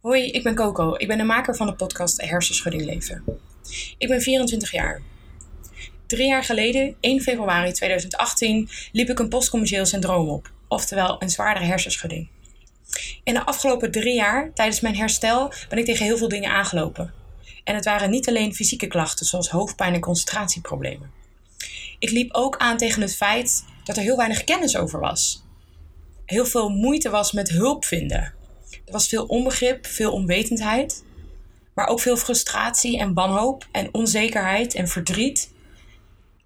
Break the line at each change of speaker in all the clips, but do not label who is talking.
Hoi, ik ben Coco. Ik ben de maker van de podcast Hersenschudding Leven. Ik ben 24 jaar. Drie jaar geleden, 1 februari 2018, liep ik een postcommercieel syndroom op, oftewel een zwaardere hersenschudding. In de afgelopen drie jaar, tijdens mijn herstel, ben ik tegen heel veel dingen aangelopen. En het waren niet alleen fysieke klachten zoals hoofdpijn en concentratieproblemen. Ik liep ook aan tegen het feit dat er heel weinig kennis over was. Heel veel moeite was met hulp vinden. Er was veel onbegrip, veel onwetendheid, maar ook veel frustratie en wanhoop en onzekerheid en verdriet.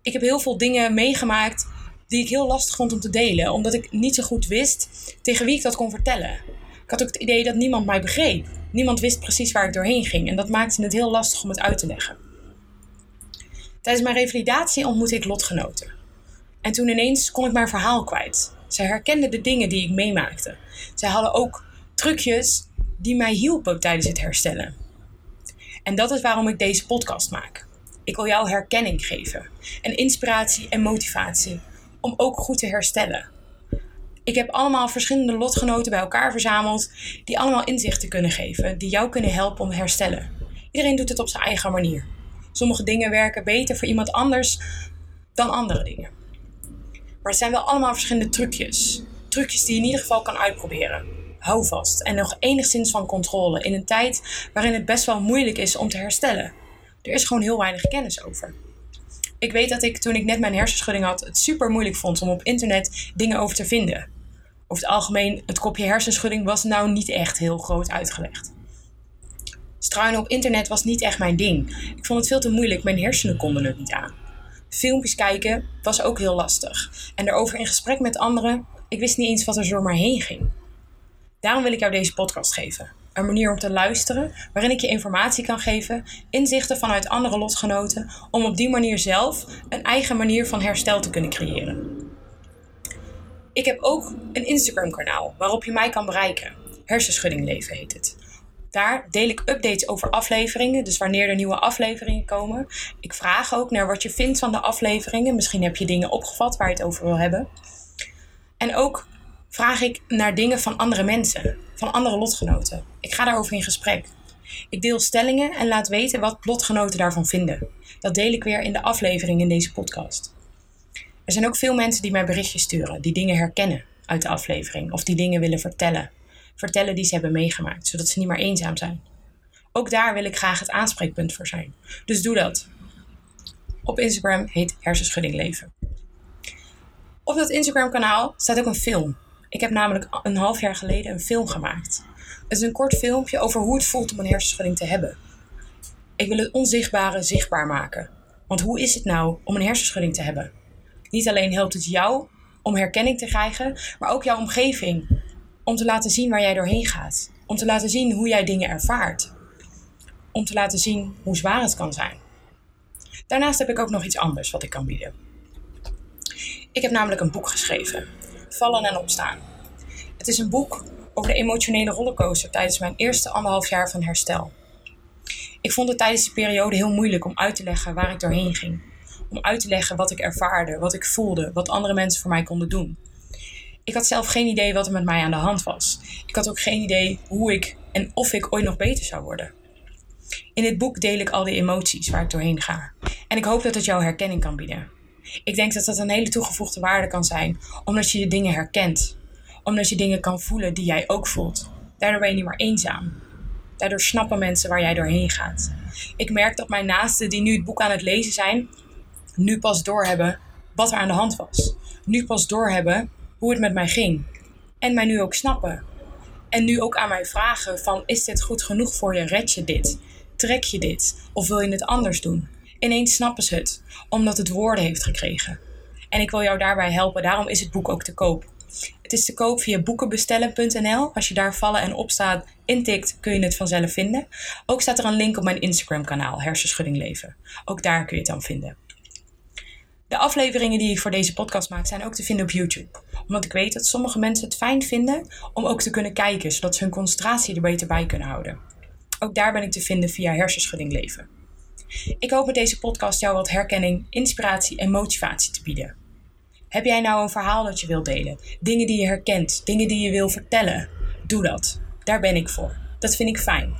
Ik heb heel veel dingen meegemaakt die ik heel lastig vond om te delen, omdat ik niet zo goed wist tegen wie ik dat kon vertellen. Ik had ook het idee dat niemand mij begreep. Niemand wist precies waar ik doorheen ging en dat maakte het heel lastig om het uit te leggen. Tijdens mijn revalidatie ontmoette ik lotgenoten. En toen ineens kon ik mijn verhaal kwijt. Zij herkenden de dingen die ik meemaakte. Zij hadden ook trucjes die mij hielpen tijdens het herstellen. En dat is waarom ik deze podcast maak. Ik wil jou herkenning geven en inspiratie en motivatie om ook goed te herstellen. Ik heb allemaal verschillende lotgenoten bij elkaar verzameld die allemaal inzichten kunnen geven, die jou kunnen helpen om te herstellen. Iedereen doet het op zijn eigen manier. Sommige dingen werken beter voor iemand anders dan andere dingen. Maar het zijn wel allemaal verschillende trucjes. Trucjes die je in ieder geval kan uitproberen. Hou vast en nog enigszins van controle in een tijd waarin het best wel moeilijk is om te herstellen. Er is gewoon heel weinig kennis over. Ik weet dat ik toen ik net mijn hersenschudding had, het super moeilijk vond om op internet dingen over te vinden. Over het algemeen, het kopje hersenschudding was nou niet echt heel groot uitgelegd. Struinen op internet was niet echt mijn ding. Ik vond het veel te moeilijk, mijn hersenen konden het niet aan. Filmpjes kijken was ook heel lastig. En erover in gesprek met anderen, ik wist niet eens wat er zo maar heen ging. Daarom wil ik jou deze podcast geven. Een manier om te luisteren, waarin ik je informatie kan geven, inzichten vanuit andere lotgenoten, om op die manier zelf een eigen manier van herstel te kunnen creëren. Ik heb ook een Instagram-kanaal waarop je mij kan bereiken. Hersenschudding leven heet het. Daar deel ik updates over afleveringen, dus wanneer er nieuwe afleveringen komen. Ik vraag ook naar wat je vindt van de afleveringen. Misschien heb je dingen opgevat waar je het over wil hebben. En ook vraag ik naar dingen van andere mensen, van andere lotgenoten. Ik ga daarover in gesprek. Ik deel stellingen en laat weten wat lotgenoten daarvan vinden. Dat deel ik weer in de aflevering in deze podcast. Er zijn ook veel mensen die mij berichtjes sturen, die dingen herkennen uit de aflevering of die dingen willen vertellen. Vertellen die ze hebben meegemaakt, zodat ze niet meer eenzaam zijn. Ook daar wil ik graag het aanspreekpunt voor zijn. Dus doe dat. Op Instagram heet Hersenschudding Leven. Op dat Instagram kanaal staat ook een film. Ik heb namelijk een half jaar geleden een film gemaakt. Het is een kort filmpje over hoe het voelt om een hersenschudding te hebben. Ik wil het onzichtbare zichtbaar maken. Want hoe is het nou om een hersenschudding te hebben? Niet alleen helpt het jou om herkenning te krijgen, maar ook jouw omgeving. Om te laten zien waar jij doorheen gaat. Om te laten zien hoe jij dingen ervaart. Om te laten zien hoe zwaar het kan zijn. Daarnaast heb ik ook nog iets anders wat ik kan bieden. Ik heb namelijk een boek geschreven. Vallen en opstaan. Het is een boek over de emotionele rollercoaster tijdens mijn eerste anderhalf jaar van herstel. Ik vond het tijdens die periode heel moeilijk om uit te leggen waar ik doorheen ging. Om uit te leggen wat ik ervaarde, wat ik voelde, wat andere mensen voor mij konden doen. Ik had zelf geen idee wat er met mij aan de hand was. Ik had ook geen idee hoe ik en of ik ooit nog beter zou worden. In dit boek deel ik al die emoties waar ik doorheen ga. En ik hoop dat het jou herkenning kan bieden. Ik denk dat dat een hele toegevoegde waarde kan zijn, omdat je de dingen herkent. Omdat je dingen kan voelen die jij ook voelt. Daardoor ben je niet meer eenzaam. Daardoor snappen mensen waar jij doorheen gaat. Ik merk dat mijn naasten die nu het boek aan het lezen zijn, nu pas doorhebben wat er aan de hand was. Nu pas doorhebben hoe het met mij ging. En mij nu ook snappen. En nu ook aan mij vragen van is dit goed genoeg voor je? Red je dit? Trek je dit? Of wil je het anders doen? Ineens snappen ze het, omdat het woorden heeft gekregen. En ik wil jou daarbij helpen, daarom is het boek ook te koop. Het is te koop via boekenbestellen.nl. Als je daar vallen en opstaat intikt, kun je het vanzelf vinden. Ook staat er een link op mijn Instagram kanaal, Hersenschudding Leven. Ook daar kun je het dan vinden. De afleveringen die ik voor deze podcast maak zijn ook te vinden op YouTube. Omdat ik weet dat sommige mensen het fijn vinden om ook te kunnen kijken, zodat ze hun concentratie er beter bij kunnen houden. Ook daar ben ik te vinden via Hersenschudding Leven. Ik hoop met deze podcast jou wat herkenning, inspiratie en motivatie te bieden. Heb jij nou een verhaal dat je wilt delen? Dingen die je herkent, dingen die je wil vertellen? Doe dat. Daar ben ik voor. Dat vind ik fijn.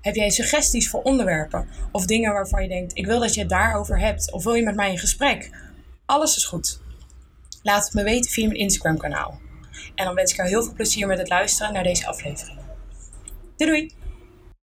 Heb jij suggesties voor onderwerpen of dingen waarvan je denkt: ik wil dat je het daarover hebt of wil je met mij in gesprek? Alles is goed. Laat het me weten via mijn Instagram-kanaal. En dan wens ik jou heel veel plezier met het luisteren naar deze aflevering. Doei doei!